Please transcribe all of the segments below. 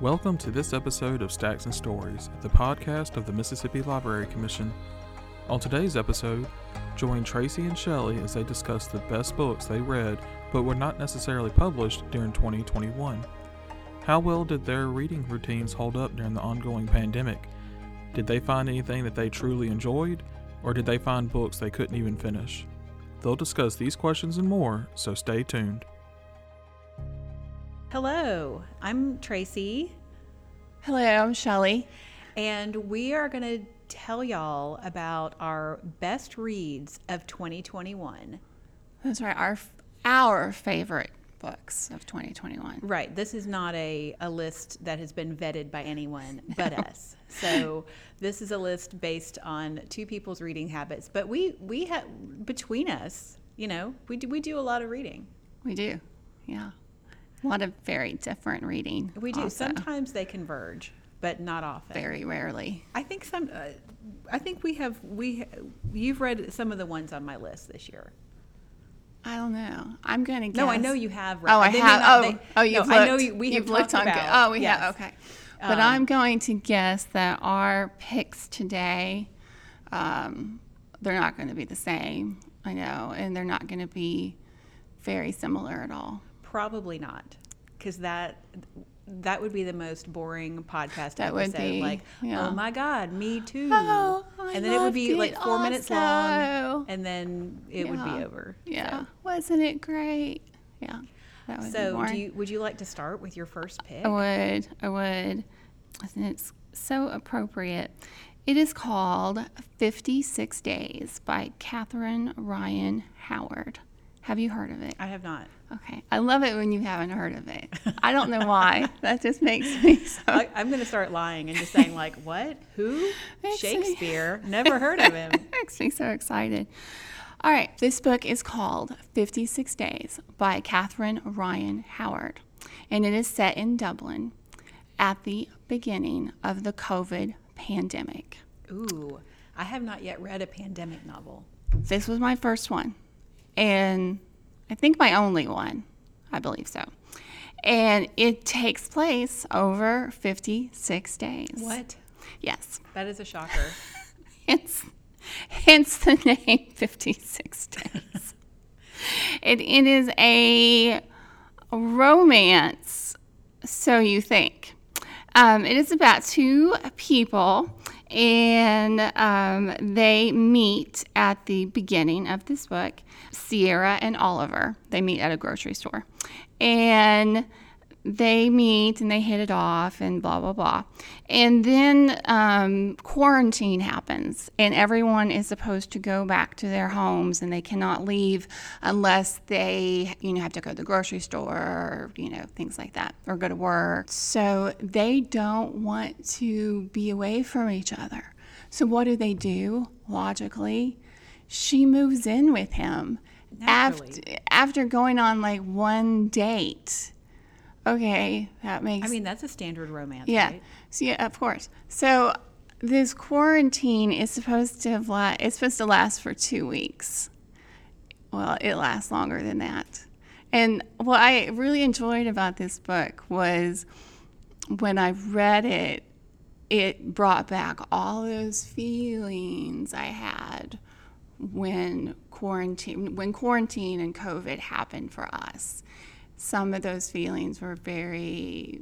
Welcome to this episode of Stacks and Stories, the podcast of the Mississippi Library Commission. On today's episode, join Tracy and Shelley as they discuss the best books they read but were not necessarily published during 2021. How well did their reading routines hold up during the ongoing pandemic? Did they find anything that they truly enjoyed, or did they find books they couldn't even finish? They'll discuss these questions and more, so stay tuned. Hello, I'm Tracy, Hello, I'm Shelley. and we are going to tell y'all about our best reads of 2021. Those are our our favorite books of 2021. Right, this is not a, a list that has been vetted by anyone but us. So this is a list based on two people's reading habits, but we we have between us, you know, we do, we do a lot of reading. We do, yeah. A lot of very different reading. We do. also. Sometimes they converge, but not often. Very rarely. I think some. Uh, I think we have we. You've read some of the ones on my list this year. I don't know. I'm going to guess. No, I know you have. Read. Oh, I they have. not- Oh, they- oh, you've I know you, we you've have looked on. about. Oh, we yes. have. Okay. But Um, I'm going to guess that our picks today, um, they're not going to be the same. I know, and they're not going to be very similar at all. Probably not, because that that would be the most boring podcast That would episode. be, like, oh yeah. oh my god, me too. Oh, and then it would be like four minutes long, and then it would be over. Yeah, wasn't it great? Yeah, that would So, do you, would you like to start with your first pick? I would. I would. And it's so appropriate. It is called 56 Days by Catherine Ryan Howard. Have you heard of it? I have not. Okay. I love it when you haven't heard of it. I don't know why. that just makes me so. I, I'm going to start lying and just saying like, what? Who? Makes me- Shakespeare? Never heard of him. makes me so excited. All right, this book is called 56 Days by Catherine Ryan Howard, and it is set in Dublin at the beginning of the COVID pandemic. Ooh, I have not yet read a pandemic novel. This was my first one, and I think my only one. I believe so. And it takes place over 56 days. What? Yes. That is a shocker. Hence, hence the name 56 Days. it, it is a romance, so you think. Um, it is about two people, and um, they meet at the beginning of this book. Sierra and Oliver. They meet at a grocery store. And they meet and they hit it off and blah blah blah. And then um, quarantine happens and everyone is supposed to go back to their homes and they cannot leave unless they you know have to go to the grocery store or you know things like that or go to work. So they don't want to be away from each other. So what do they do logically? She moves in with him. After after going on like one date Okay, that makes. I mean, that's a standard romance, yeah. right? So yeah, of course. So this quarantine is supposed to have la- it's supposed to last for two weeks. Well, it lasts longer than that. And what I really enjoyed about this book was when I read it, it brought back all those feelings I had when quarantine when quarantine and COVID happened for us. Some of those feelings were very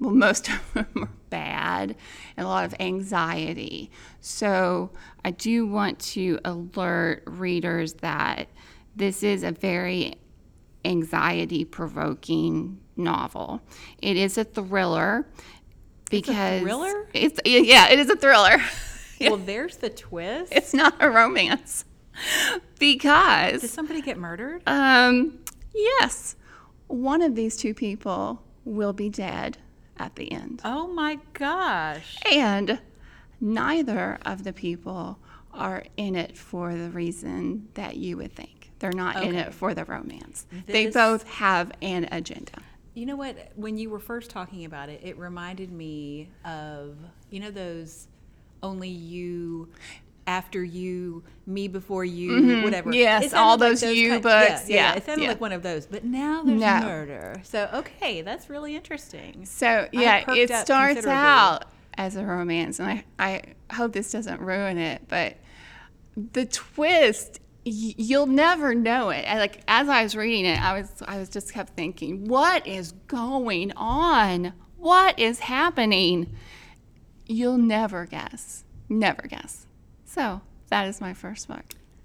well, most of them were bad and a lot of anxiety. So I do want to alert readers that this is a very anxiety provoking novel. It is a thriller because It's a thriller? It's yeah, it is a thriller. Well, there's the twist. It's not a romance because. Did somebody get murdered? um yes, one of these two people will be dead at the end. Oh my gosh. And neither of the people are in it for the reason that you would think. They're not in it for the romance. they both have an agenda. You know what? When you were first talking about it, it reminded me of, you know, those only you after you, me before you, whatever. Mm-hmm. Yes, It sounded all those you kind- books. Yeah, Yeah, it sounded yeah. like one of those. But now there's No. murder. So okay, that's really interesting. So yeah, it starts out as a romance, and I I hope this doesn't ruin it, but the twist y- you'll never know it. And, like as I was reading it, I was I was just kept thinking, what is going on? What is happening? You'll never guess. Never guess. So that is my first book.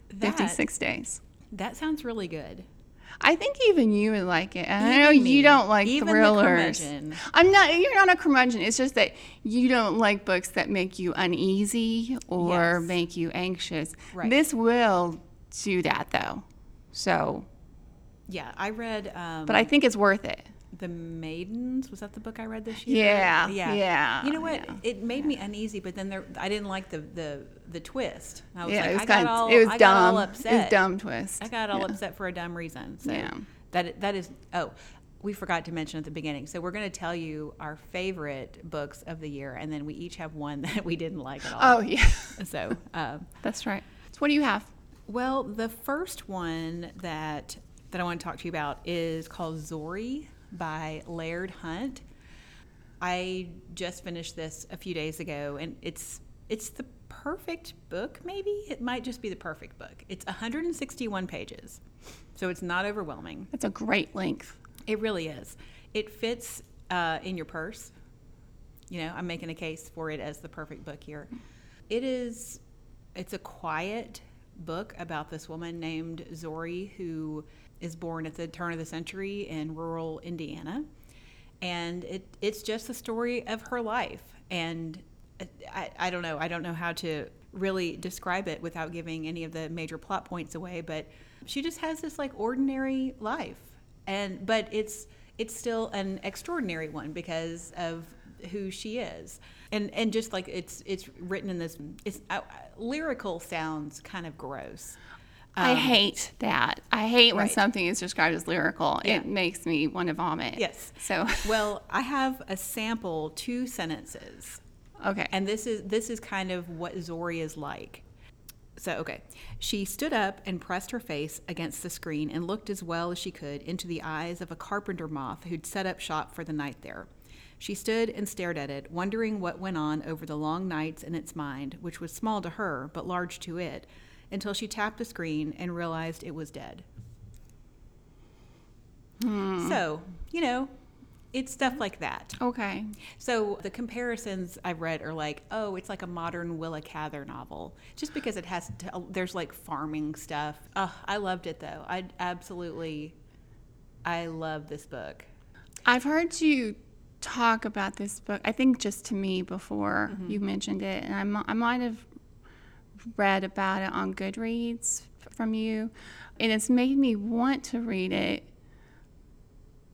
That- 56 days. That sounds really good. I think even you would like it. And I know me. you don't like Even thrillers. I'm not. You're not a curmudgeon. It's just that you don't like books that make you uneasy or Yes. make you anxious. Right. This will do that though. So, Yeah, I read. Um, but I think it's worth it. The Maidens was that the book I read this year? Yeah, yeah, You know what? yeah. It made me uneasy, but then there, I didn't like the the the twist. I was yeah, like, it was I got kind all, of. It was I dumb. got all It was dumb twist. I got all Yeah. upset for a dumb reason. So Yeah. that that is. Oh, we forgot to mention at the beginning. So we're going to tell you our favorite books of the year, and then we each have one that we didn't like at all. Oh yeah, So. Um, that's right. So what do you have? well, the first one that that I want to talk to you about is called Zorrie by Laird Hunt. I just finished this a few days ago, and it's it's the perfect book. Maybe it might just be the perfect book. It's 161 pages, so it's not overwhelming. That's a great length. It really is. It fits uh, in your purse. You know, I'm making a case for it as the perfect book here. It is. It's a quiet book about this woman named Zorrie who is born at the turn of the century in rural Indiana, and it it's just the story of her life. And I, I don't know. I don't know how to really describe it without giving any of the major plot points away. But she just has this like ordinary life, and but it's it's still an extraordinary one because of who she is and and just like it's it's written in this it's uh, lyrical sounds kind of gross I hate that. I hate when Um, right. something is described as lyrical. Yeah. It makes me want to vomit. yes So well i have a sample two sentences okay. and this is this is kind of what Zorrie is like. So okay, she stood up and pressed her face against the screen and looked as well as she could into the eyes of a carpenter moth who'd set up shop for the night there. She stood and stared at it, wondering what went on over the long nights in its mind, which was small to her but large to it, until she tapped the screen and realized it was dead. So, you know, it's stuff like that. okay. So the comparisons I've read are like, oh, it's like a modern Willa Cather novel, just because it has to, there's like farming stuff. Oh, I loved it though. I absolutely, I love this book. I've heard you talk about this book. I think just to me before Mm-hmm. you mentioned it, and I, I might have read about it on Goodreads from you, and it's made me want to read it.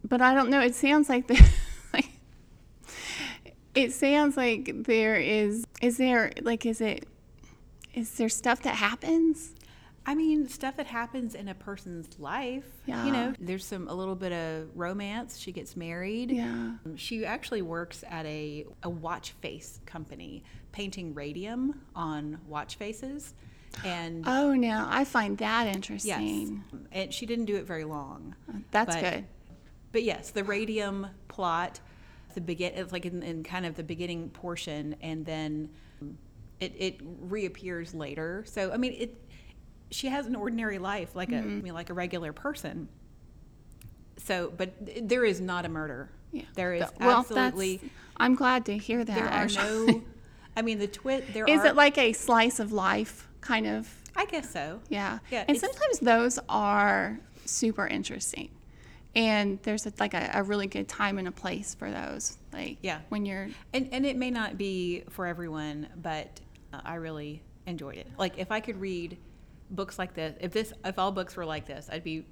But I don't know. It sounds like the like. It sounds like there is. Is there like? Is it? Is there stuff that happens? I mean, stuff that happens in a person's life. Yeah. You know, there's some a little bit of romance. She gets married. Yeah. She actually works at a, a watch face company, painting radium on watch faces. And Oh, now I find that interesting. yes, and she didn't do it very long. That's But- good. But yes, the radium plot, the begin, it's like in, in kind of the beginning portion, and then it, it reappears later. So I mean, it she has an ordinary life, like a mm-hmm. I mean, like a regular person. So, but there is not a murder. Yeah. There is well, absolutely. I'm glad to hear that. There are actually. no. I mean, the twit. There Is are. Is it like a slice of life kind of? I guess so. Yeah. Yeah, And sometimes those are super interesting. And there's a, like a, a really good time and a place for those. Like Yeah. when you're And and it may not be for everyone, but uh, I really enjoyed it. Like if I could read books like this, if this if all books were like this, I'd be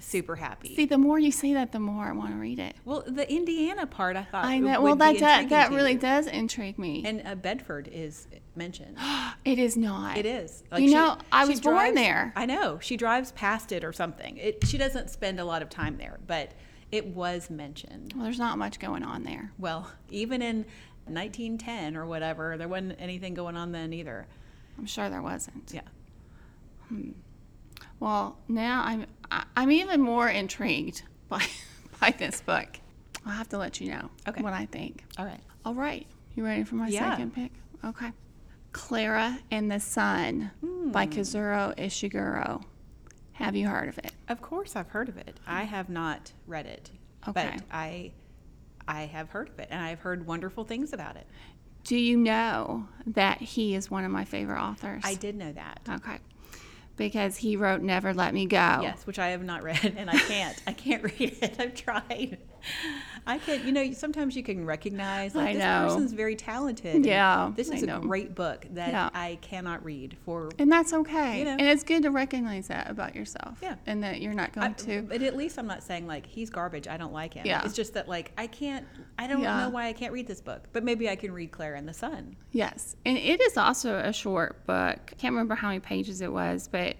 super happy. see the more you say that the more I want to read it. well, the Indiana part I thought I know. Well, that that, that really you. does intrigue me. And uh, Bedford is mentioned. it is not. It is. You know, I was born there. I know. She drives past it or something. It, she doesn't spend a lot of time there, but it was mentioned. Well, there's not much going on there. Well, even in 1910 or whatever, there wasn't anything going on then either. I'm sure there wasn't. Yeah. Well, now I'm I'm even more intrigued by by this book. I'll have to let you know Okay. what I think. All right. All right, you ready for my Yeah. second pick? Okay. Clara and the Sun by hmm. Kazuo Ishiguro. Have you heard of it? Of course, I've heard of it. I have not read it, Okay. but I, I have heard of it, and I've heard wonderful things about it. Do you know that he is one of my favorite authors? I did know that. Okay. Because he wrote Never Let Me Go. Yes, which I have not read, and I can't. I can't read it. I've tried. I can. You know, sometimes you can recognize like I this know. person's very talented. Yeah, this is a great book that Yeah. I cannot read for. And that's okay. You know. And it's good to recognize that about yourself. Yeah. And that you're not I, going to. but at least I'm not saying like he's garbage. I don't like him. Yeah. It's just that like I can't. I don't Yeah. know why I can't read this book, but maybe I can read Claire and the Sun. Yes. And it is also a short book. I can't remember how many pages it was, but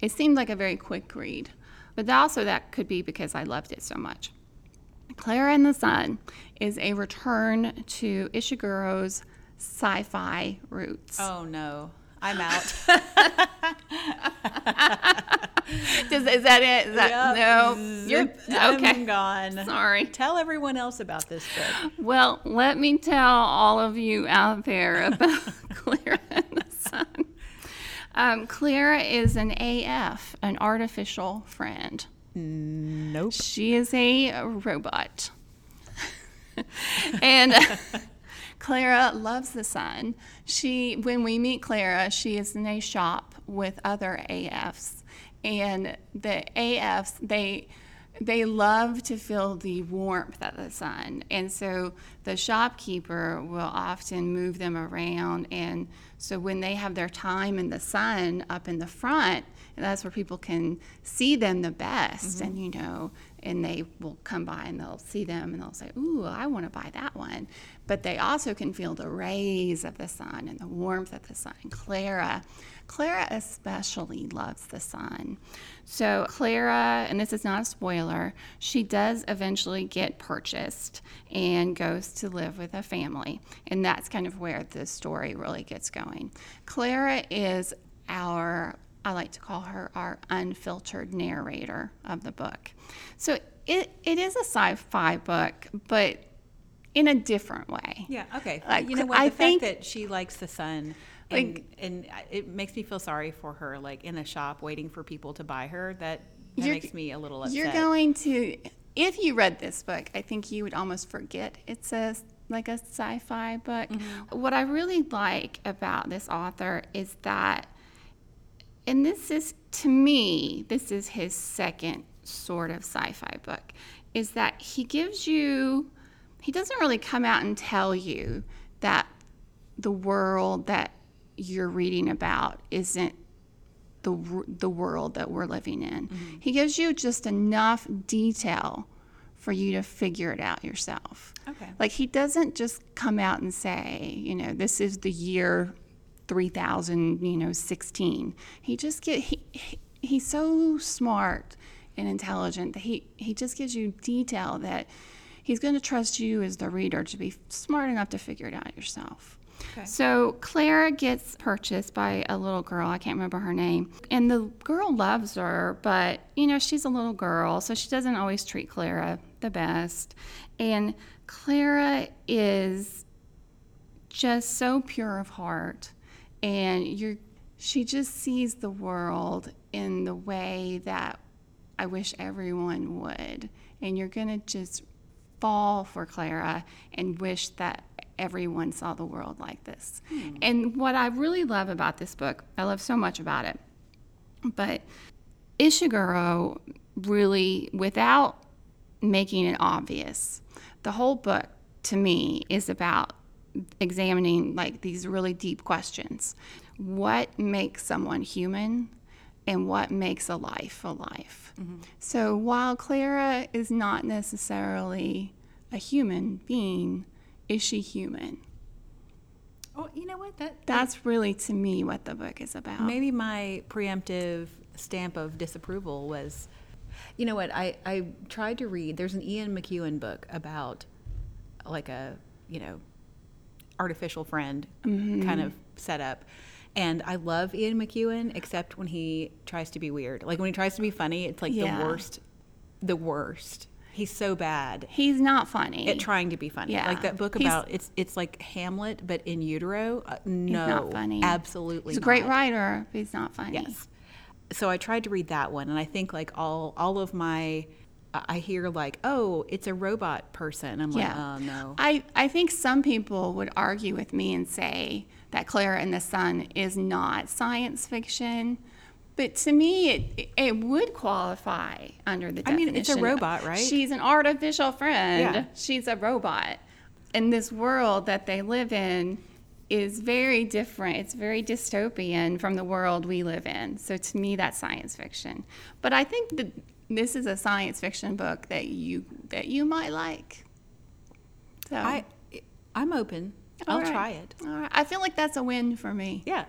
it seemed like a very quick read. But also, that could be because I loved it so much. Clara and the Sun is a return to Ishiguro's sci fi roots. Oh no, I'm out. Does, is that it? Is that, Yep. No. You're Zip. I'm okay. gone. Sorry. Tell everyone else about this book. Well, let me tell all of you out there about Clara and the Sun. Um, Clara is an AF, an artificial friend. Nope. She is a robot. and Clara loves the sun. She when we meet Clara, she is in a shop with other AFs. And the AFs, they they love to feel the warmth of the sun. And so the shopkeeper will often move them around and so when they have their time in the sun up in the front, that's where people can see them the best mm-hmm. and you know and they will come by and they'll see them and they'll say ooh i want to buy that one. But they also can feel the rays of the sun and the warmth of the sun. Clara clara especially loves the sun. So clara and this is not a spoiler she does eventually get purchased and goes to live with a family. And that's kind of where the story really gets going. Clara is our I like to call her our unfiltered narrator of the book. So it, it is a sci fi book, but in a different way. Yeah. Okay. Like, you know what? I the think- that she likes the sun. And, and it makes me feel sorry for her, like in a shop waiting for people to buy her. That, that makes me a little upset. You're going to, if you read this book, I think you would almost forget it's a like a sci-fi book. Mm-hmm. What I really like about this author is that, and this is to me, this is his second sort of sci-fi book, is that he gives you, he doesn't really come out and tell you that the world that you're reading about isn't the the world that we're living in. Mm-hmm. He gives you just enough detail for you to figure it out yourself. Okay. Like he doesn't just come out and say, you know, this is the year 3000, you know, 16. He just get he, he he's so smart and intelligent that he he just gives you detail that he's going to trust you as the reader to be smart enough to figure it out yourself. Okay. So Clara gets purchased by a little girl. I can't remember her name. And the girl loves her, but you know, she's a little girl, so she doesn't always treat Clara the best. And Clara is just so pure of heart and you're she just sees the world in the way that I wish everyone would. And you're going to just fall for Clara and wish that everyone saw the world like this. Hmm. And what I really love about this book, I love so much about it, but Ishiguro really, without making it obvious, the whole book to me is about examining like these really deep questions. What makes someone human? and what makes a life a life. Mm-hmm. So while Clara is not necessarily a human being, is she human? Oh, you know what? That That's really to me what the book is about. maybe my preemptive stamp of disapproval was you know what I, I tried to read there's an ian mcewan book about like a you know artificial friend kind of setup And I love Ian McEwan, except when he tries to be weird. Like when he tries to be funny, it's like Yeah. the worst. The worst. He's so bad He's not funny. at trying to be funny. Yeah. Like that book He's- about it's it's like Hamlet, but in utero. Uh, no, not funny. absolutely. He's a great writer, but he's not funny. Yes. So I tried to read that one, and I think like all all of my, I hear like, oh, it's a robot person. I'm like, Yeah. oh no. I, I think some people would argue with me and say that Clara and the Sun is not science fiction. But to me, it, it would qualify under the I mean, it's a robot, right? She's an artificial friend. Yeah. She's a robot. And this world that they live in is very different. It's very dystopian from the world we live in. So to me, that's science fiction. But I think that this is a science fiction book that you that you might like. So I I'm open. all I'll right. try it. All right. I feel like that's a win for me. Yeah.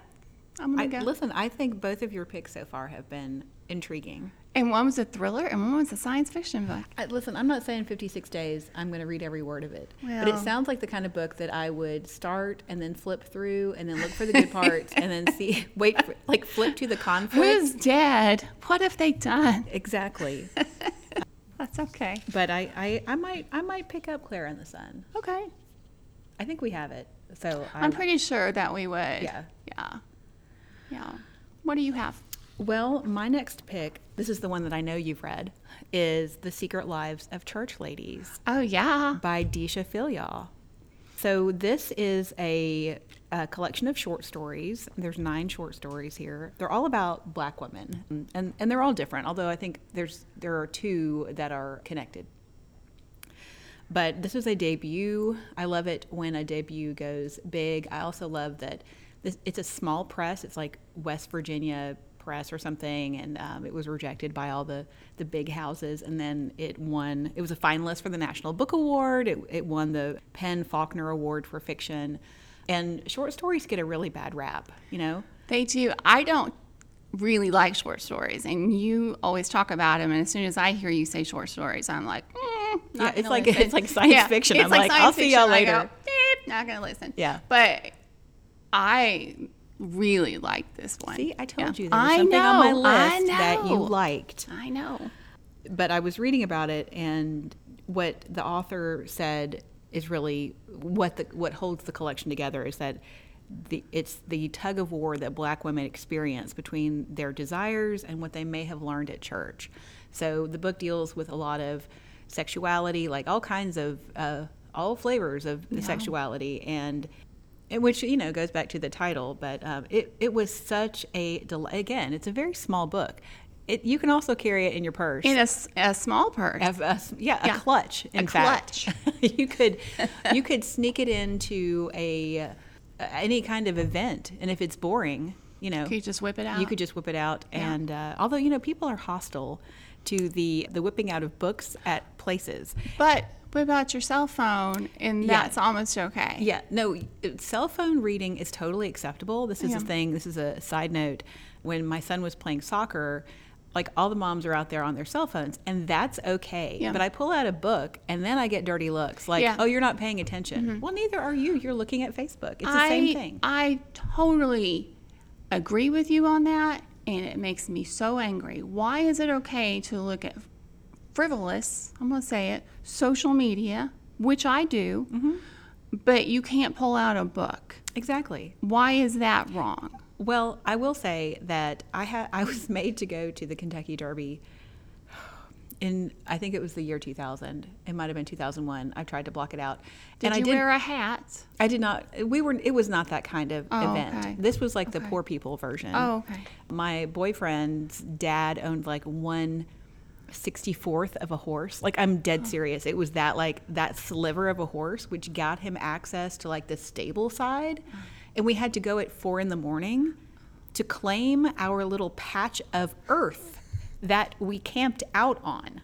I'm gonna go. listen, I think both of your picks so far have been intriguing. And one was a thriller, and one was a science fiction book. I, listen, I'm not saying 56 days. I'm going to read every word of it, but it sounds like the kind of book that I would start and then flip through and then look for the good parts and then see, wait, for, like flip to the conflict. Who's dead? What have they done? Exactly. That's okay. But I, I, I might, I might pick up Claire and the Sun. Okay. I think we have it. So I'm pretty sure that we would. Yeah. Yeah. Yeah. What do you have? Well, my next pick, this is the one that I know you've read, is The Secret Lives of Church Ladies Oh, yeah. by Deesha Philyaw. So this is a, a collection of short stories. There's nine short stories here. They're all about black women, and, and they're all different. Although I think there's there are two that are connected. But this is a debut. I love it when a debut goes big. I also love that this, it's a small press. It's like West Virginia Press or something, and um, it was rejected by all the, the big houses. And then it won. It was a finalist for the National Book Award. It, it won the PEN/Faulkner Award for fiction. And short stories get a really bad rap, you know. They do. I don't really like short stories, and you always talk about them. And as soon as I hear you say short stories, I'm like, mm, not Yeah, it's like- listen. it's like science fiction. I'm like, I'll science see y'all fiction. Later. go, "Beep, not gonna listen. Yeah. but I really like this one. See, I told Yeah. you there was I something know, on my list that you liked. I know. but I was reading about it, and what the author said is really what the what holds the collection together is that the it's the tug of war that black women experience between their desires and what they may have learned at church. So the book deals with a lot of sexuality, like all kinds of uh, all flavors of sexuality, and and which you know goes back to the title. But um, it it was such a del- again, it's a very small book. It, you can also carry it in your purse. In a, a small purse. Of a s- yeah, a Yeah. clutch. In A fact, you could you could sneak it into a uh, any kind of event, and if it's boring, you know, Could you just whip it out? you could just whip it out. And uh, although you know people are hostile to the the whipping out of books at places, But what about your cell phone? And Yeah. that's almost okay. Yeah, no, cell phone reading is totally acceptable. This is Yeah. a thing, this is a side note. When my son was playing soccer, like all the moms are out there on their cell phones, and that's okay. Yeah. But I pull out a book, and then I get dirty looks like, Yeah. Mm-hmm. oh, you're not paying attention. Well, neither are you. You're looking at Facebook. It's the I, same thing. I totally agree with you on that, and it makes me so angry. Why is it okay to look at frivolous, I'm going to say it, social media, which I do, Mm-hmm. but you can't pull out a book? exactly. Why is that wrong? Well, I will say that I had I was made to go to the Kentucky Derby in I think it was the year 2000. It might have been 2001. I tried to block it out. Did and you I did wear a hat? I did not. We were. It was not that kind of Oh, event. okay. This was like the poor people version. Oh, okay. My boyfriend's dad owned like one sixty fourth of a horse. Like I'm Oh. dead serious. It was that like that sliver of a horse, which got him access to like the stable side, Oh. and we had to go at four in the morning to claim our little patch of earth that we camped out on.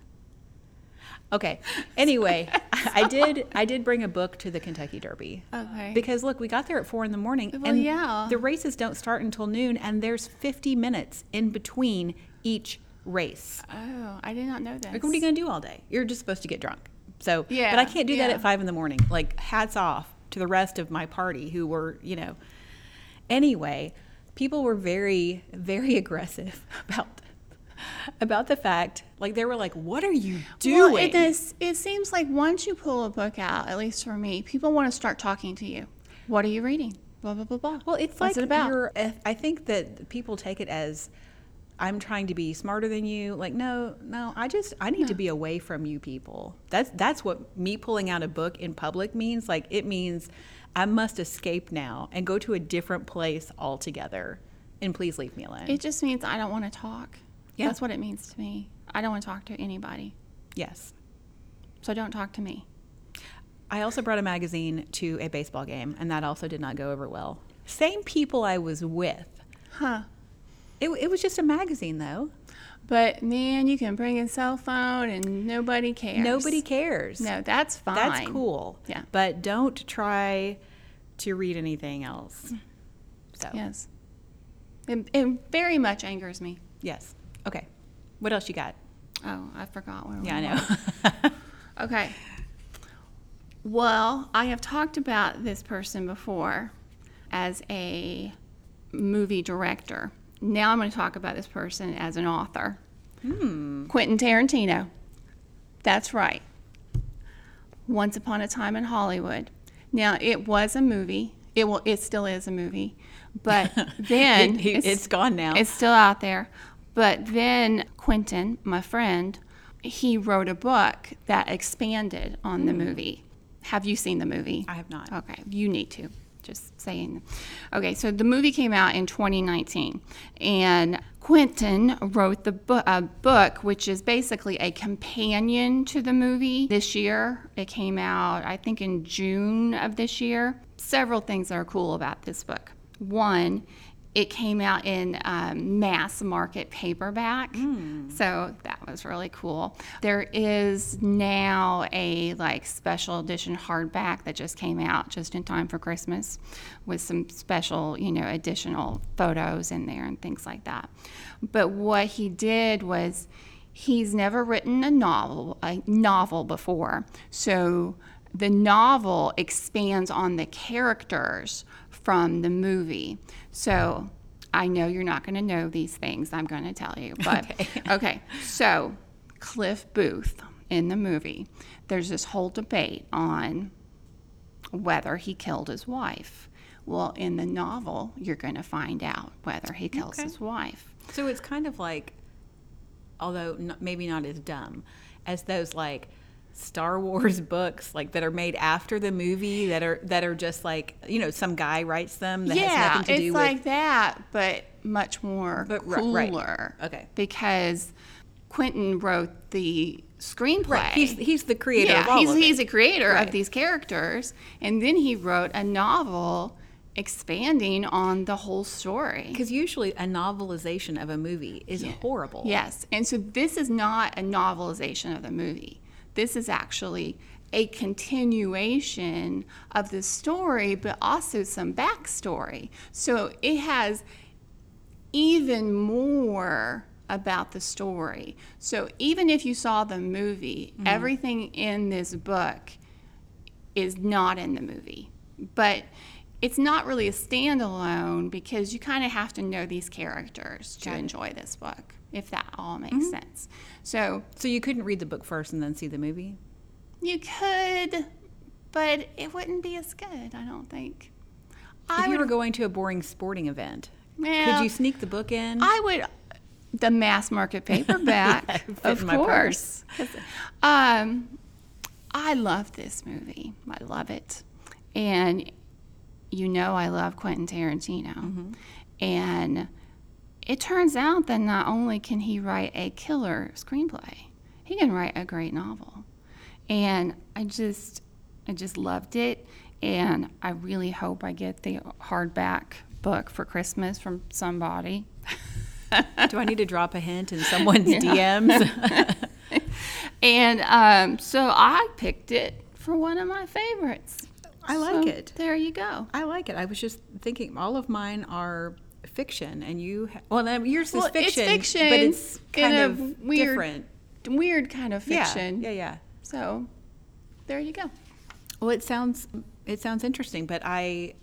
Okay. Anyway, I did. I did bring a book to the Kentucky Derby. Okay. Because look, we got there at four in the morning, Well, and yeah. the races don't start until noon, and there's 50 minutes in between each race. Oh, I did not know this. Like, what are you gonna do all day? You're just supposed to get drunk. So, Yeah, but I can't do that at five in the morning. Like, hats off to the rest of my party who were, you know. Anyway, people were very, very aggressive about about the fact, like they were like, "What are you doing?" Well, it, is, it seems like once you pull a book out, at least for me, people want to start talking to you. What are you reading? Blah blah blah blah. Well, it's What's like it about? you're. I think that people take it as I'm trying to be smarter than you. Like, no, no, I just I need to be away from you people. That's that's what me pulling out a book in public means. Like, it means I must escape now and go to a different place altogether. And please leave me alone. It just means I don't want to talk. Yeah. That's what it means to me. I don't want to talk to anybody. yes. So don't talk to me. I also brought a magazine to a baseball game, and that also did not go over well. Same people I was with. Huh. It, it was just a magazine, though. But man, you can bring a cell phone and nobody cares. Nobody cares. No, that's fine. That's cool. Yeah. But don't try to read anything else. So, Yes. It, it very much angers me. yes. Okay. What else you got? Oh, I forgot where Yeah, I know. Okay. Well, I have talked about this person before as a movie director. Now I'm going to talk about this person as an author. hmm. Quentin Tarantino. That's right. Once Upon a Time in Hollywood. Now it was a movie. It will. It still is a movie. But then It- it- it's gone now. It's still out there. But then Quentin, my friend, he wrote a book that expanded on the movie. Have you seen the movie? I have not. Okay, you need to. Just saying. Okay, so the movie came out in 2019, and Quentin wrote the bu- a book, which is basically a companion to the movie this year. It came out, I think, in June of this year. Several things are cool about this book. One, it came out in um, mass market paperback, so that was really cool. There is now a like special edition hardback that just came out just in time for Christmas, with some special, you know, additional photos in there and things like that. But what he did was he's never written a novel a novel before so the novel expands on the characters from the movie so i know you're not going to know these things i'm going to tell you but Okay. okay so cliff booth in the movie there's this whole debate on whether he killed his wife well in the novel you're going to find out whether he kills Okay. his wife So it's kind of like, although n maybe not as dumb as those like Star Wars books, like that are made after the movie, that are that are just like you know some guy writes them that yeah, has nothing to it's do like with. that, but much more But ri- right. cooler. Okay. Because Quentin wrote the screenplay. Right, he's he's the creator yeah, of all he's, he's a creator Right. of these characters, and then he wrote a novel expanding on the whole story. Because usually a novelization of a movie is horrible. Yes, and so this is not a novelization of the movie. This is actually a continuation of the story, but also some backstory. So it has even more about the story. So even if you saw the movie, mm-hmm. everything in this book is not in the movie. But it's not really a standalone because you kind of have to know these characters to enjoy this book, if that all makes mm-hmm. sense. So So you couldn't read the book first and then see the movie. you could, but it wouldn't be as good, I don't think. If I you were going to a boring sporting event, could you sneak the book in? I would, the mass market paperback, Yeah, of course. Um, I love this movie. I love it, and you know I love Quentin Tarantino, Mm-hmm. and it turns out that not only can he write a killer screenplay, he can write a great novel, and I just, I just loved it, and I really hope I get the hardback book for Christmas from somebody. Do I need to drop a hint in someone's DMs? And um, so I picked it for one of my favorites. I like So it. There you go. I like it. I was just thinking, all of mine are fiction, and you. Ha- well, um, yours is Well, it's fiction, fiction but it's kind of weird different. Weird kind of fiction. Yeah, yeah. So there you go. Well, it sounds it sounds interesting, but I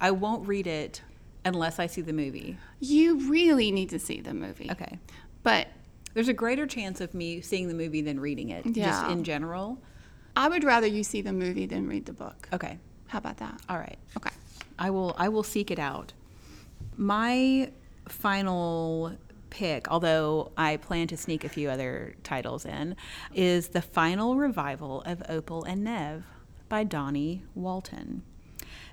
I won't read it unless I see the movie. You really need to see the movie. Okay. But There's a greater chance of me seeing the movie than reading it, just Yeah. in general. I would rather you see the movie than read the book. Okay. How about that? All right. Okay. I will I will seek it out. My final pick, although I plan to sneak a few other titles in, is the final revival of Opal and Nev by Dawnie Walton.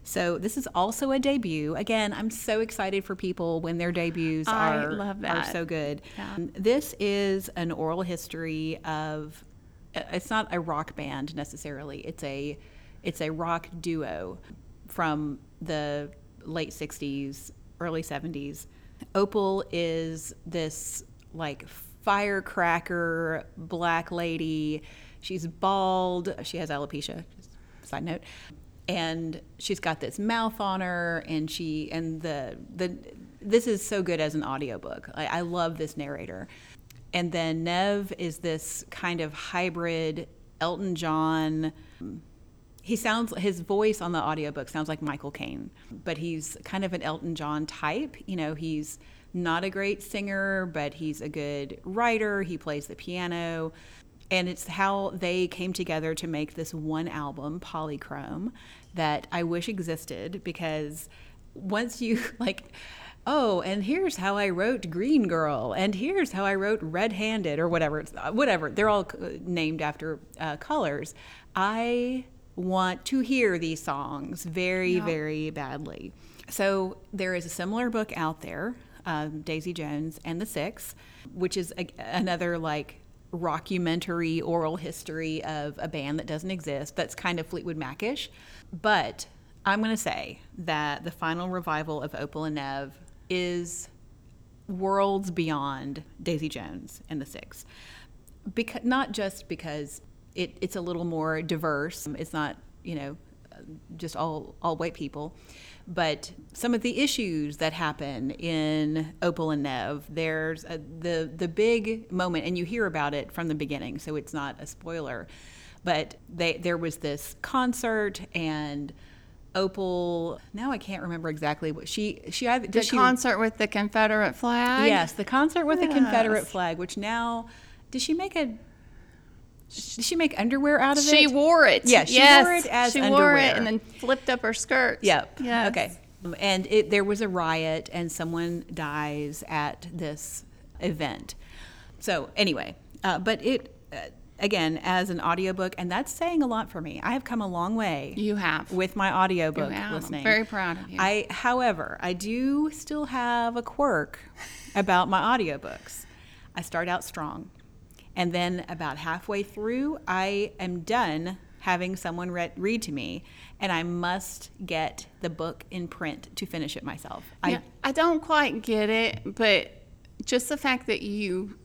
So this is also a debut. Again, I'm so excited for people when their debuts I are, love are so good. Yeah. Um, This is an oral history of uh, it's not a rock band necessarily. It's a it's a rock duo from the late 60s, early 70s. Opal is this like firecracker black lady. She's bald. She has alopecia. Side note. And she's got this mouth on her, and she and the the this is so good as an audiobook. I, I love this narrator. And then Nev is this kind of hybrid Elton John. He sounds his voice on the audiobook sounds like Michael Caine, but he's kind of an Elton John type. You know, he's not a great singer, but he's a good writer. He plays the piano. And it's how they came together to make this one album, Polychrome, that I wish existed because once you like oh, and here's how I wrote Green Girl, and here's how I wrote Red Handed, or whatever. It's, whatever. They're all named after uh, colors. I want to hear these songs very, Yeah. very badly. So there is a similar book out there, um, Daisy Jones and the Six, which is a, another like rockumentary oral history of a band that doesn't exist. That's kind of Fleetwood Macish, but I'm going to say that the final revival of Opal and Nev is worlds beyond Daisy Jones and the Six. Because not just because it, it's a little more diverse. Um, it's not you know just all all white people, but some of the issues that happen in Opal and Nev. There's a, the the big moment, and you hear about it from the beginning, so it's not a spoiler. But they there was this concert and. Opal. Now I can't remember exactly what she she either The did she concert with the Confederate flag. Yes, the concert with the Confederate flag, which now did she make a did she make underwear out of She it? She wore it. Yeah, she yes. wore it as she wore underwear. it and then flipped up her skirt. Yep. Yes. Okay. And it, there was a riot, and someone dies at this event. So anyway, uh, but it uh, again as an audiobook, and that's saying a lot for me. I have come a long way You have. with my audiobook have. I'm listening. very proud of you. I, however, I do still have a quirk about my audiobooks. I start out strong, and then about halfway through, I am done having someone re- read to me, and I must get the book in print to finish it myself. Yeah, I don't quite get it, but just the fact that you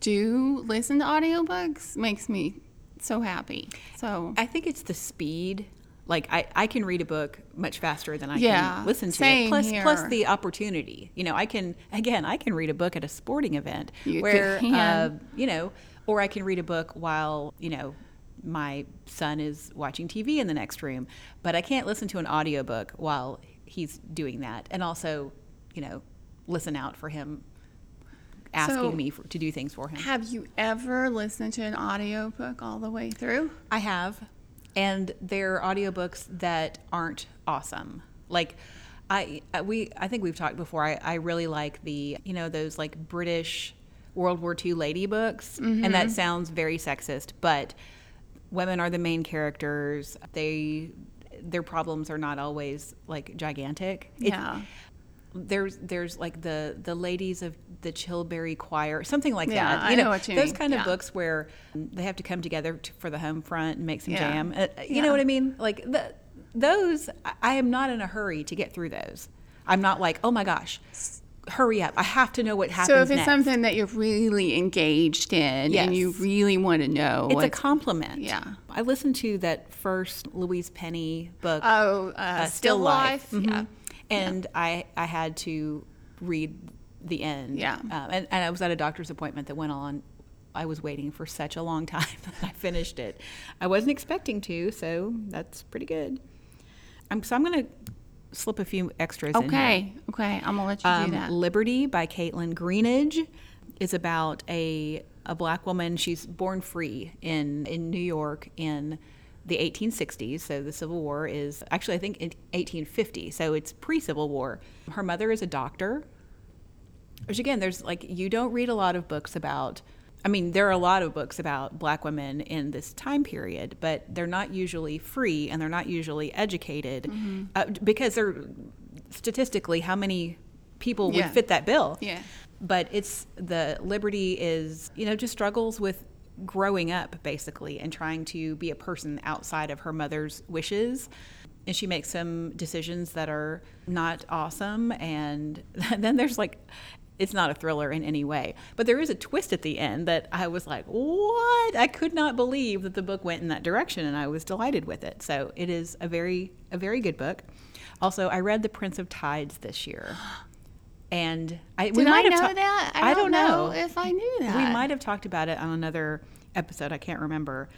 do listen to audiobooks makes me so happy. So I, I think it's the speed. Like I, I can read a book much faster than I Yeah, can listen to it. Plus, plus the opportunity. You know, I can again, I can read a book at a sporting event You where, uh, you know, or I can read a book while you know my son is watching TV in the next room. But I can't listen to an audiobook while he's doing that, and also, you know, listen out for him asking So- me for, to do things for him. have you ever listened to an audiobook all the way through? I have, and they're audiobooks that aren't awesome. Like, I I- we I think we've talked before. I, I really like the you know those like British World War II lady books, and that mm-hmm. sounds very sexist, but women are the main characters. They their problems are not always like gigantic. It- Yeah. There's there's like the the ladies of the Chilbury Choir, something like Yeah, that. I You know what you those mean. kind of Yeah. books where they have to come together to, for the home front and make some Yeah. jam. Uh, you know what I mean? Like the, those, I- am not in a hurry to get through those. I'm not like, oh my gosh, hurry up! I have to know what happens So if it's next. something that you're really engaged in and you really want to know, it's a compliment. Yeah. I listened to that first Louise Penny book. oh, uh, uh, still, life, Mhm. yeah. And I I had to read the end. Yeah. Um, and, and I was at a doctor's appointment that went on. I was waiting for such a long time that I finished it. I wasn't expecting to, so that's pretty good. I'm, so I'm going to slip a few extras. Okay, okay, I'm gonna let you do Um, that. Libertie by Kaitlyn Greenidge is about a a black woman. She's born free in in New York in the 1860s. So the Civil War is actually I think in 1850. So it's pre Civil War. Her mother is a doctor. Which again, there's like you don't read a lot of books about. I mean, there are a lot of books about black women in this time period, but they're not usually free and they're not usually educated Mm-hmm. uh, because they're statistically how many people would fit that bill. Yeah. But it's the Libertie is you know just struggles with growing up basically and trying to be a person outside of her mother's wishes. And she makes some decisions that are not awesome and then there's like it's not a thriller in any way. But there is a twist at the end that i was like what? I could not believe that the book went in that direction and i was delighted with it. So it is a very a very good book. Also i read the prince of tides this year and I, we Did I have know ta- that? I, don't know. if I knew that. We might have talked about it on another episode. I can't remember.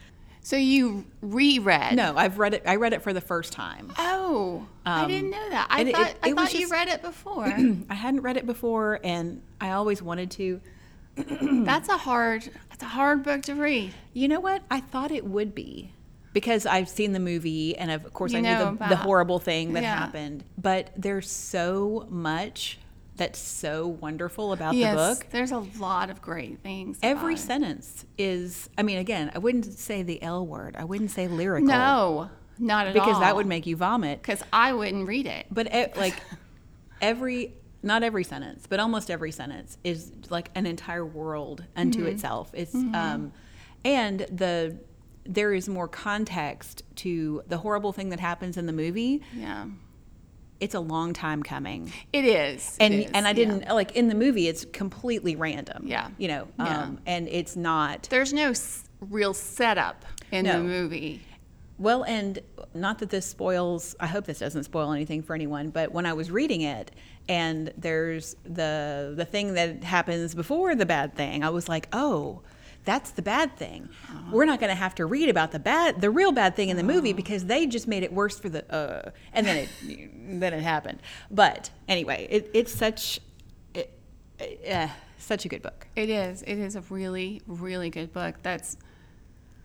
So you reread? No, I've read it. I read it for the first time. Oh, I Um, didn't know that. I it- thought it- I it was thought you read it before. I hadn't read it before, and I always wanted to. that's a hard. That's a hard book to read. You know what? I thought it would be because I've seen the movie, and of course You I knew know the, the horrible thing that Yeah. happened. But there's so much that's so wonderful about yes, the book. there's a lot of great things. Every sentence is. I mean, again, I wouldn't say the L word. I wouldn't say lyrical. No, not at all. because that would make you vomit. Because I wouldn't read it. But e- like every, not every sentence, but almost every sentence is like an entire world unto Mm-hmm. itself. It's um, and the there is more context to the horrible thing that happens in the movie. Yeah, It's a long time coming. it is. And It is, and I didn't like in the movie. It's completely random. Yeah. you know. Yeah. Um, and it's not There's no s- real setup in No. the movie. Well, and not that this spoils, I hope this doesn't spoil anything for anyone, but when I was reading it and there's the the thing that happens before the bad thing, I was like, "Oh, that's the bad thing. We're not going to have to read about the bad the real bad thing in the movie because they just made it worse for the uh and then it then it happened." But anyway, it, it's such it, uh, such a good book. It is. It is a really, really good book. That's.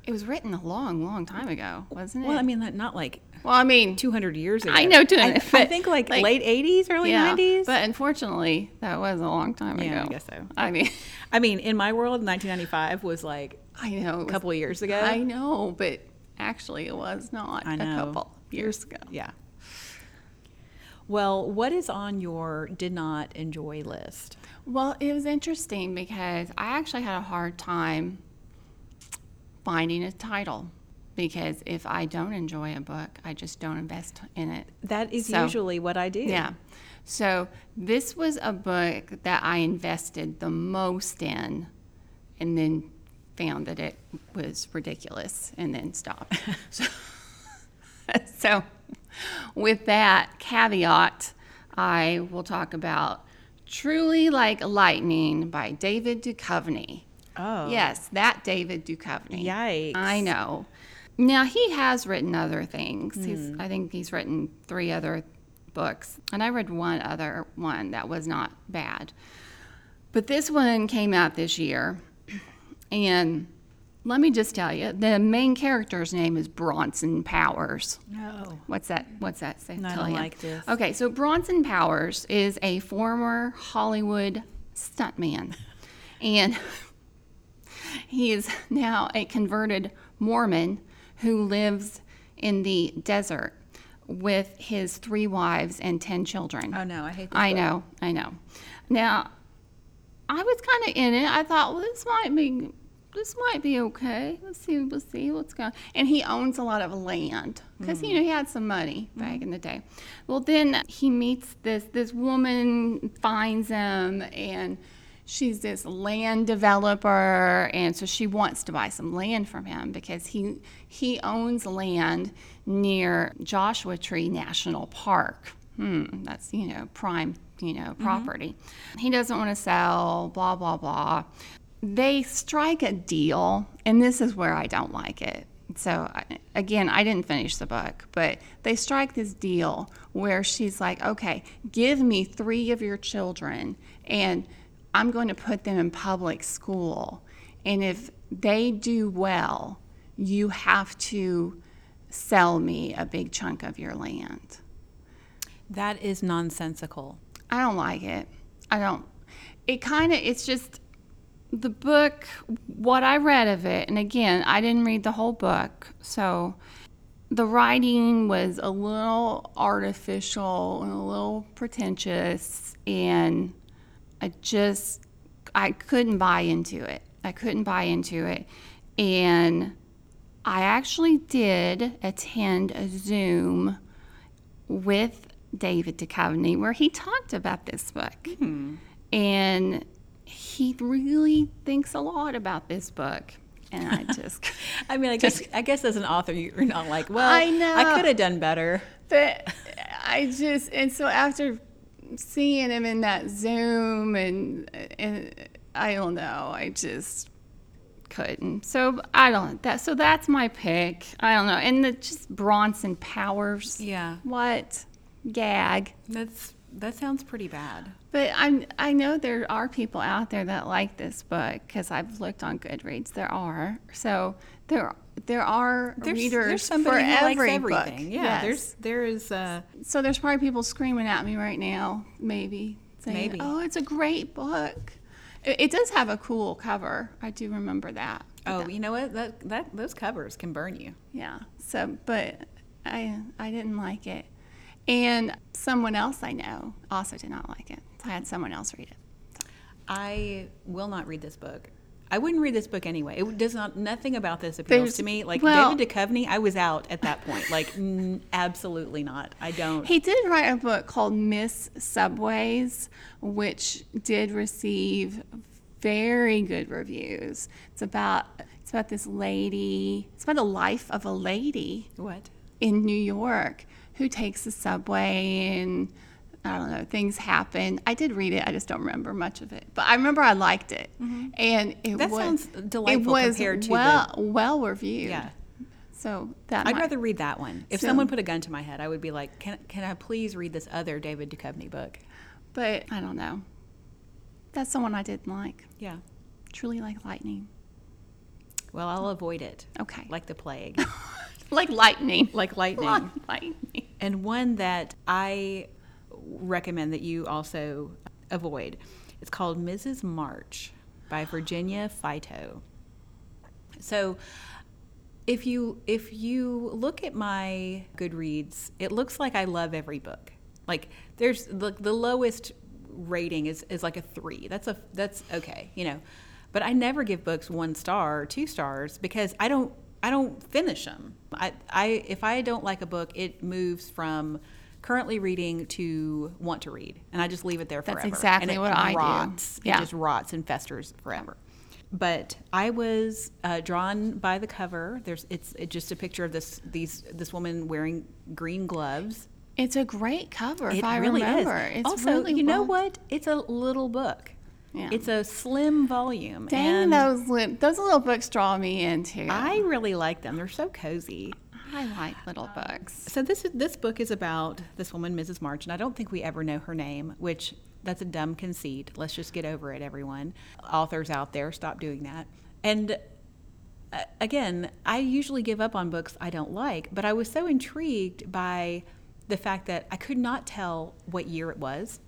It was written a long, long time ago, wasn't it? Well, I mean, not like well, I mean, 200 years ago. I know, too, I, I think like, like- late 80s, early yeah, 90s. But unfortunately, that was a long time ago. Yeah, I guess so. I mean, I mean, in my world, 1995 was like I know. a was- couple of years ago. I know, but actually, it was not a couple years ago. Yeah. Well, what is on your did not enjoy list? Well, it was interesting because I actually had a hard time finding a title because if I don't enjoy a book, I just don't invest in it. That is So- usually what I do. Yeah. So this was a book that I invested the most in and then found that it was ridiculous and then stopped. so, so with that caveat, I will talk about Truly Like Lightning by David Duchovny. Oh. Yes, that David Duchovny. Yikes. I know. Now he has written other things. He's, Hmm. I think he's written three other books, and I read one other one that was not bad. But this one came out this year, and let me just tell you, the main character's name is Bronson Powers. No. What's that? What's that say? I don't you? like this. Okay, so Bronson Powers is a former Hollywood stuntman, and he is now a converted Mormon who lives in the desert with his three wives and ten children. Oh no, I hate this. I book. know, I know. Now, I was kind of in it. I thought, well, this might be, this might be okay. Let's see, let's see what's going. On. And he owns a lot of land because you know mm. he had some money back in the mm. day. Well, then he meets this this woman, finds him, and she's this land developer, and so she wants to buy some land from him because he he owns land near Joshua Tree National Park. Hmm, that's you know prime you know property. He doesn't want to sell. Blah blah blah. They strike a deal, and this is where I don't like it so again, I didn't finish the book, but they strike this deal where she's like, okay, give me three of your children and I'm going to put them in public school. And if they do well, you have to sell me a big chunk of your land. That is nonsensical. I don't like it. I don't. It kind of, it's just the book, what I read of it, and again, I didn't read the whole book, so the writing was a little artificial and a little pretentious, and I just, I couldn't buy into it. I couldn't buy into it. And I actually did attend a Zoom with David Duchovny where he talked about this book. Hmm. And he really thinks a lot about this book. And I just, I mean, I guess I guess as an author, you're not like, well, I know. I could have done better. but I just, and so after seeing him in that Zoom and, and I don't know, I just couldn't. So I don't, that, so that's my pick. I don't know. And the, just Bronson Powers. Yeah, What? Gag. that's that sounds pretty bad. But I'm, I know there are people out there that like this book because I've looked on Goodreads. There are. So there, there are There's, readers there's somebody for every everything. Yeah, Yes. there's there is. Uh, So there's probably people screaming at me right now, maybe saying, Maybe. "Oh, it's a great book." It, it does have a cool cover. I do remember that. Oh, that- you know what? That that those covers can burn you. yeah. So, but I I didn't like it, and someone else I know also did not like it. So I had someone else read it. I will not read this book. I wouldn't read this book anyway. It does not. Nothing about this appeals There's- to me. Like well- David Duchovny, I was out at that point. Like, n- absolutely not. I don't. He did write a book called Miss Subways, which did receive very good reviews. It's about it's about this lady. It's about the life of a lady what? in New York who takes the subway and I don't know things happen. I did read it. I just don't remember much of it, but I remember I liked it, and it Mm-hmm. That was sounds delightful it was compared to well well reviewed. Yeah. So that I'd might- rather read that one. If So- someone put a gun to my head, I would be like, "Can can I please read this other David Duchovny book?" but I don't know. That's the one I didn't like. Yeah. Truly like lightning. Well, I'll avoid it. Okay. Like the plague. Like lightning. like lightning. Like lightning. and one that I recommend that you also avoid. It's called Mrs. March by Virginia Feito. So if you if you look at my Goodreads, it looks like I love every book. Like there's the, the lowest rating is, is like a three. That's a that's okay, you know. But I never give books one star or two stars because I don't I don't finish them. I, I if I don't like a book, it moves from currently reading to want to read, and I just leave it there forever. That's exactly and it what I do. Yeah. It just rots and festers forever. But I was uh, drawn by the cover. There's it's, it's just a picture of this these this woman wearing green gloves. It's a great cover, if I really remember. is. It's also, really you know well- what? It's a little book. Yeah. It's a slim volume. Dang, those li- those little books draw me in too. I really like them. They're so cozy. I like little books. So this this book is about this woman, Mrs. March, and I don't think we ever know her name, which that's a dumb conceit. Let's just get over it, everyone. Authors out there, stop doing that. And uh, again, I usually give up on books I don't like, but I was so intrigued by the fact that I could not tell what year it was.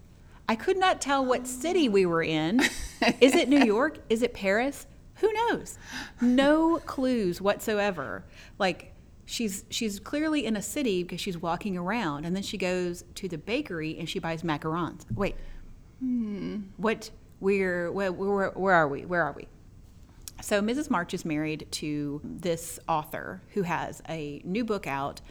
I could not tell what city we were in. Is it New York? Is it Paris? Who knows? No clues whatsoever. Like she's she's clearly in a city because she's walking around, and then she goes to the bakery and she buys macarons. Wait, hmm. what? We're where, where, where are we? Where are we? So Mrs. March is married to this author who has a new book out,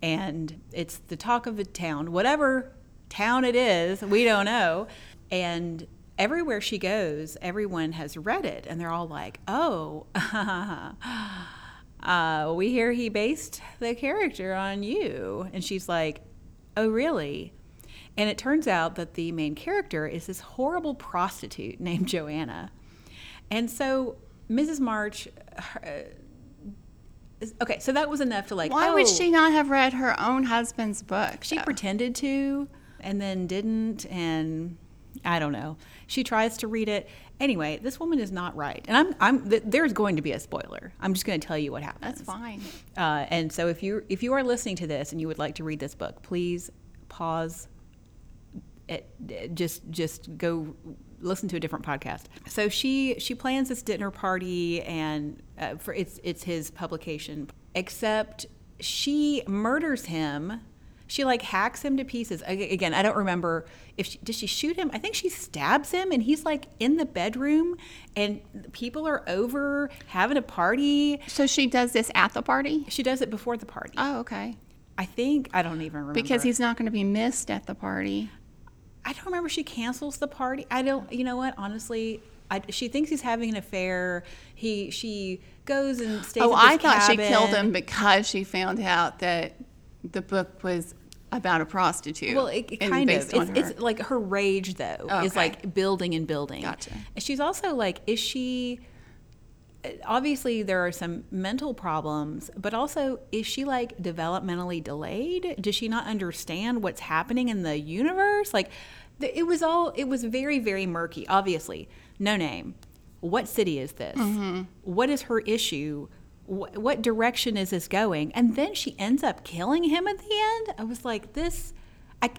and it's the talk of the town, whatever town it is, we don't know. And everywhere she goes, everyone has read it, and they're all like, "Oh, uh, we hear he based the character on you," and she's like, "Oh, really?" And it turns out that the main character is this horrible prostitute named Joanna. And so Mrs. March, her, okay, so that was enough to like. Why oh, would she not have read her own husband's book? She though? pretended to and then didn't, and I don't know. She tries to read it. Anyway, this woman is not right, and I'm, I'm. Th- there's going to be a spoiler. I'm just going to tell you what happens. That's fine. Uh, and so, if you if you are listening to this and you would like to read this book, please pause. It, just just go listen to a different podcast. So she she plans this dinner party, and uh, for it's it's his publication. Except she murders him. She like hacks him to pieces. Again, I don't remember if she does she shoot him. I think she stabs him, and he's like in the bedroom, and people are over having a party. So she does this at the party? She does it before the party. Oh, okay. I think I don't even remember Because he's not going to be missed at the party. I don't remember. She cancels the party. I don't. You know what? Honestly, I, she thinks he's having an affair. He she goes and stays. Oh, I thought she killed him because she found out that the book was about a prostitute. Well, it, kind of. It's, it's like her rage though Oh, is like building and building. Gotcha. She's also like, is she? Obviously, there are some mental problems, but also, is she like developmentally delayed? Does she not understand what's happening in the universe? Like, it was all. It was very, very murky. Obviously, no name. What city is this? Mm-hmm. What is her issue? Wh- what direction is this going? And then she ends up killing him at the end. I was like, this. I,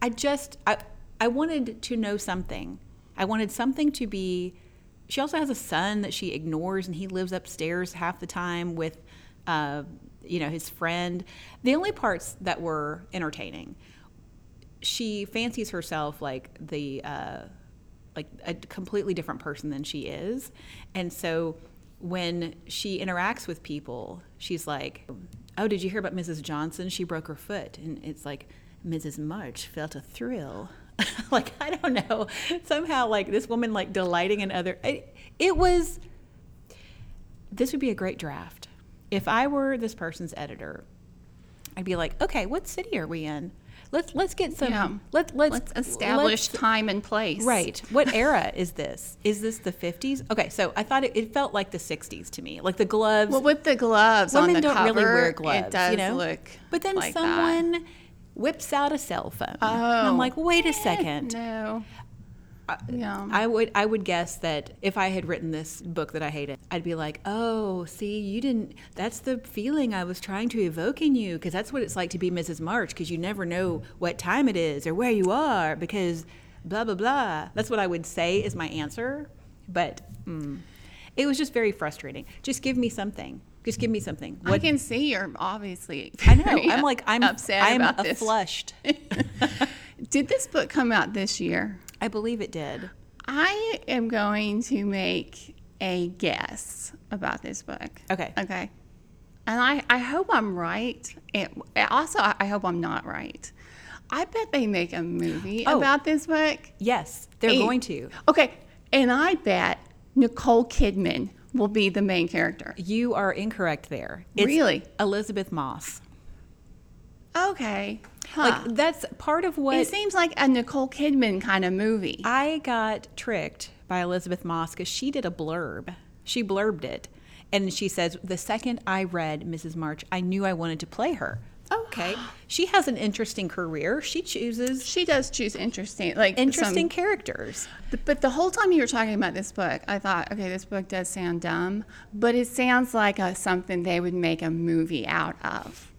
I just, I, I wanted to know something. I wanted something to be. She also has a son that she ignores, and he lives upstairs half the time with, uh, you know, his friend. The only parts that were entertaining, she fancies herself like the, uh, like a completely different person than she is, and so when she interacts with people, she's like, "Oh, did you hear about Mrs. Johnson? She broke her foot." And it's like Mrs. March felt a thrill. like I don't know. Somehow like this woman like delighting in other it, it was this would be a great draft. If I were this person's editor, I'd be like, "Okay, what city are we in? Let's let's get some Yeah. let let's Let's establish let's- time and place. Right. What era is this? Is this the 50s? Okay, so I thought it, it felt like the 60s to me. Like the gloves. Well, with the gloves on Women the don't cover, really wear gloves. it does you know? look. But then like that. someone whips out a cell phone. Oh, and I'm oh. like, wait a eh, second. No. Yeah. I would I would guess that if I had written this book that I hated, I'd be like, "Oh, see, you didn't that's the feeling I was trying to evoke in you because that's what it's like to be Mrs. March because you never know what time it is or where you are because blah blah blah." That's what I would say is my answer, but mm, it was just very frustrating. Just give me something. Just give me something. I can see you're obviously. I know. I'm like I'm upset I'm about this. flushed. Did this book come out this year? I believe it did. I am going to make a guess about this book. Okay. Okay. And I, I hope I'm right. And also, I hope I'm not right. I bet they make a movie Oh. about this book. Yes, they're Hey. going to. Okay. And I bet Nicole Kidman will be the main character. You are incorrect there. It's Really? Elisabeth Moss. Okay. Huh. Like that's part of what it seems like a Nicole Kidman kind of movie. I got tricked by Elisabeth Moss because she did a blurb. She blurbed it. And she says, The second I read Mrs. March, I knew I wanted to play her. Okay. She has an interesting career. She chooses she does choose interesting, like interesting some- characters. but the whole time you were talking about this book, I thought, okay, this book does sound dumb, but it sounds like a, something they would make a movie out of.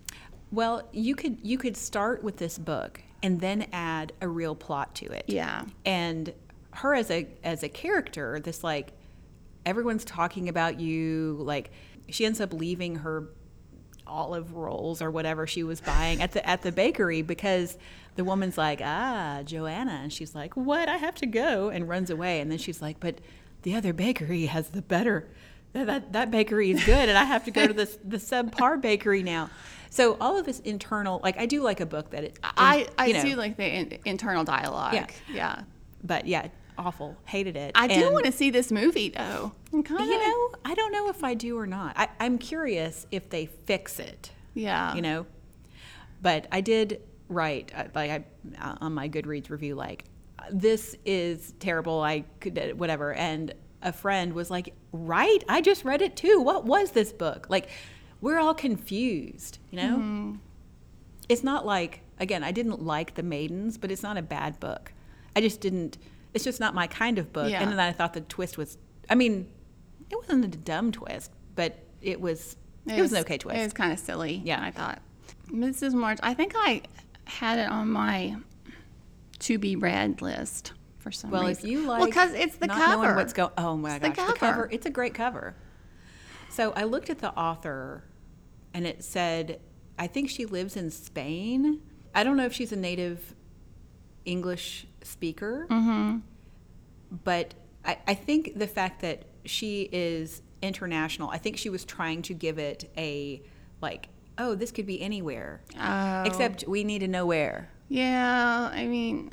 Well, you could you could start with this book and then add a real plot to it. Yeah. And her as a as a character, this like everyone's talking about you, like she ends up leaving her olive rolls or whatever she was buying at the at the bakery because the woman's like, "Ah, Joanna." And she's like, "What? I have to go." and runs away. And then she's like, "But the other bakery has the better that that, bakery is good and I have to go to this the subpar bakery now." So all of this internal like I do like a book that it I, I know, do like the in, internal dialogue. Yeah. yeah. but yeah, awful. Hated it. I do want to see this movie though. I'm kind of, you know, I don't know if I do or not. I, I'm curious if they fix it. yeah. You know, but I did write uh, like I uh, on my Goodreads review like this is terrible. I could uh, whatever, and a friend was like, "Right, I just read it too. What was this book like?" we're all confused, you know? Mm-hmm. It's not like, again, I didn't like The Maidens, but it's not a bad book. I just didn't, it's just not my kind of book. Yeah. And then I thought the twist was, I mean, it wasn't a dumb twist, but it was, it, was, an okay twist. It was kind of silly. Yeah. I thought. Mrs. March, I think I had it on my to be read list for some Well, reason. if you like, well, because it's the cover. what's going. Oh my It's the gosh, the cover. cover. It's a great cover. So I looked at the author, and it said, I think she lives in Spain. I don't know if she's a native English speaker, Mm-hmm. but I, I think the fact that she is international, I think she was trying to give it a like, oh, this could be anywhere, Oh. except we need to know where. Yeah, I mean,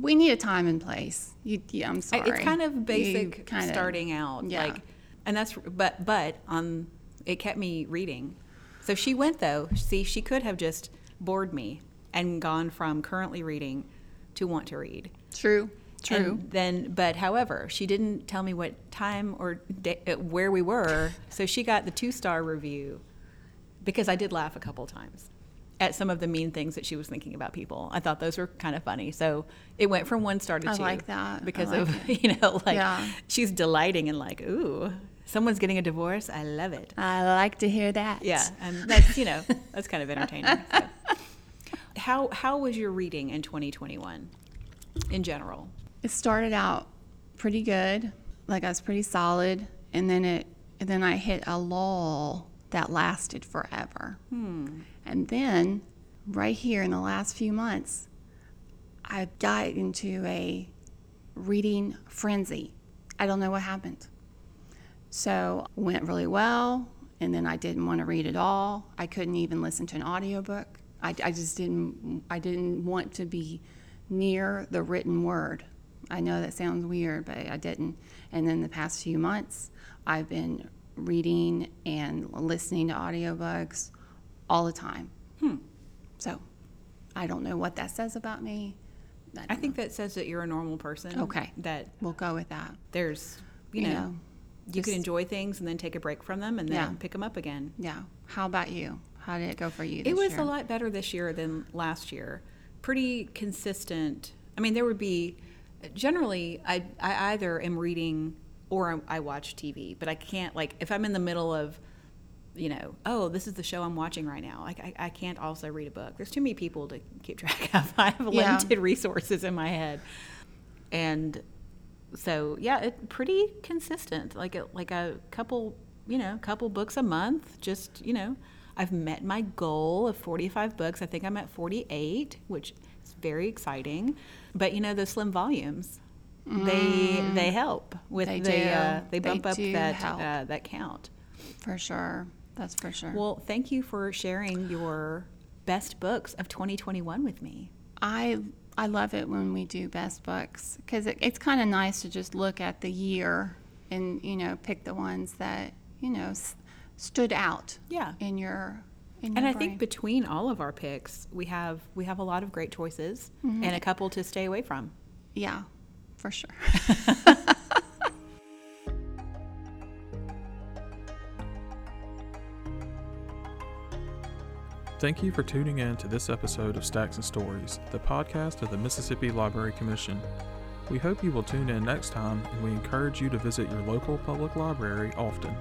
we need a time and place. You, yeah, I'm sorry. It's kind of basic kinda- starting out. yeah. Like and that's but but on it kept me reading. So she went though. See, she could have just bored me and gone from currently reading to want to read. True. True. And then but however, she didn't tell me what time or da- uh, where we were. So she got the 2-star review because I did laugh a couple times at some of the mean things that she was thinking about people. I thought those were kind of funny. So it went from one star to I two. like that. Because like of you know like Yeah. she's delighting and like ooh someone's getting a divorce. I love it. I like to hear that. Yeah, and that's you know that's kind of entertaining. so. How how was your reading in 2021 in general? It started out pretty good, like I was pretty solid, and then it, and then I hit a lull that lasted forever. Hmm. And then, right here in the last few months, I got into a reading frenzy. I don't know what happened. So went really well, and then I didn't want to read at all. I couldn't even listen to an audiobook. I, I just didn't. I didn't want to be near the written word. I know that sounds weird, but I didn't. And then the past few months, I've been reading and listening to audiobooks all the time. Hmm. So I don't know what that says about me. I think that says that you're a normal person. Okay. That we'll go with that. there's you, You know, know, you can enjoy things and then take a break from them and then Yeah. pick them up again. Yeah. How about you? How did it go for you? This It was year? a lot better this year than last year. Pretty consistent. I mean, there would be generally I I either am reading or I watch TV, but I can't like if I'm in the middle of you know, oh, this is the show I'm watching right now. Like I, I can't also read a book. There's too many people to keep track of. I have Yeah. limited resources in my head, and so yeah, it pretty consistent. Like a like a couple, you know, couple books a month. Just you know, I've met my goal of 45 books. I think I'm at 48, which is very exciting. But you know, those slim volumes, they they help with They the uh, they They bump up that uh, that count. for sure. That's for sure. Well, thank you for sharing your best books of 2021 with me. I I love it when we do best books because it, it's kind of nice to just look at the year and you know pick the ones that you know s- stood out Yeah. in your in And your I brain. think between all of our picks, we have we have a lot of great choices Mm-hmm. and a couple to stay away from. yeah, for sure. Thank you for tuning in to this episode of Stacks and Stories, the podcast of the Mississippi Library Commission. We hope you will tune in next time, and we encourage you to visit your local public library often.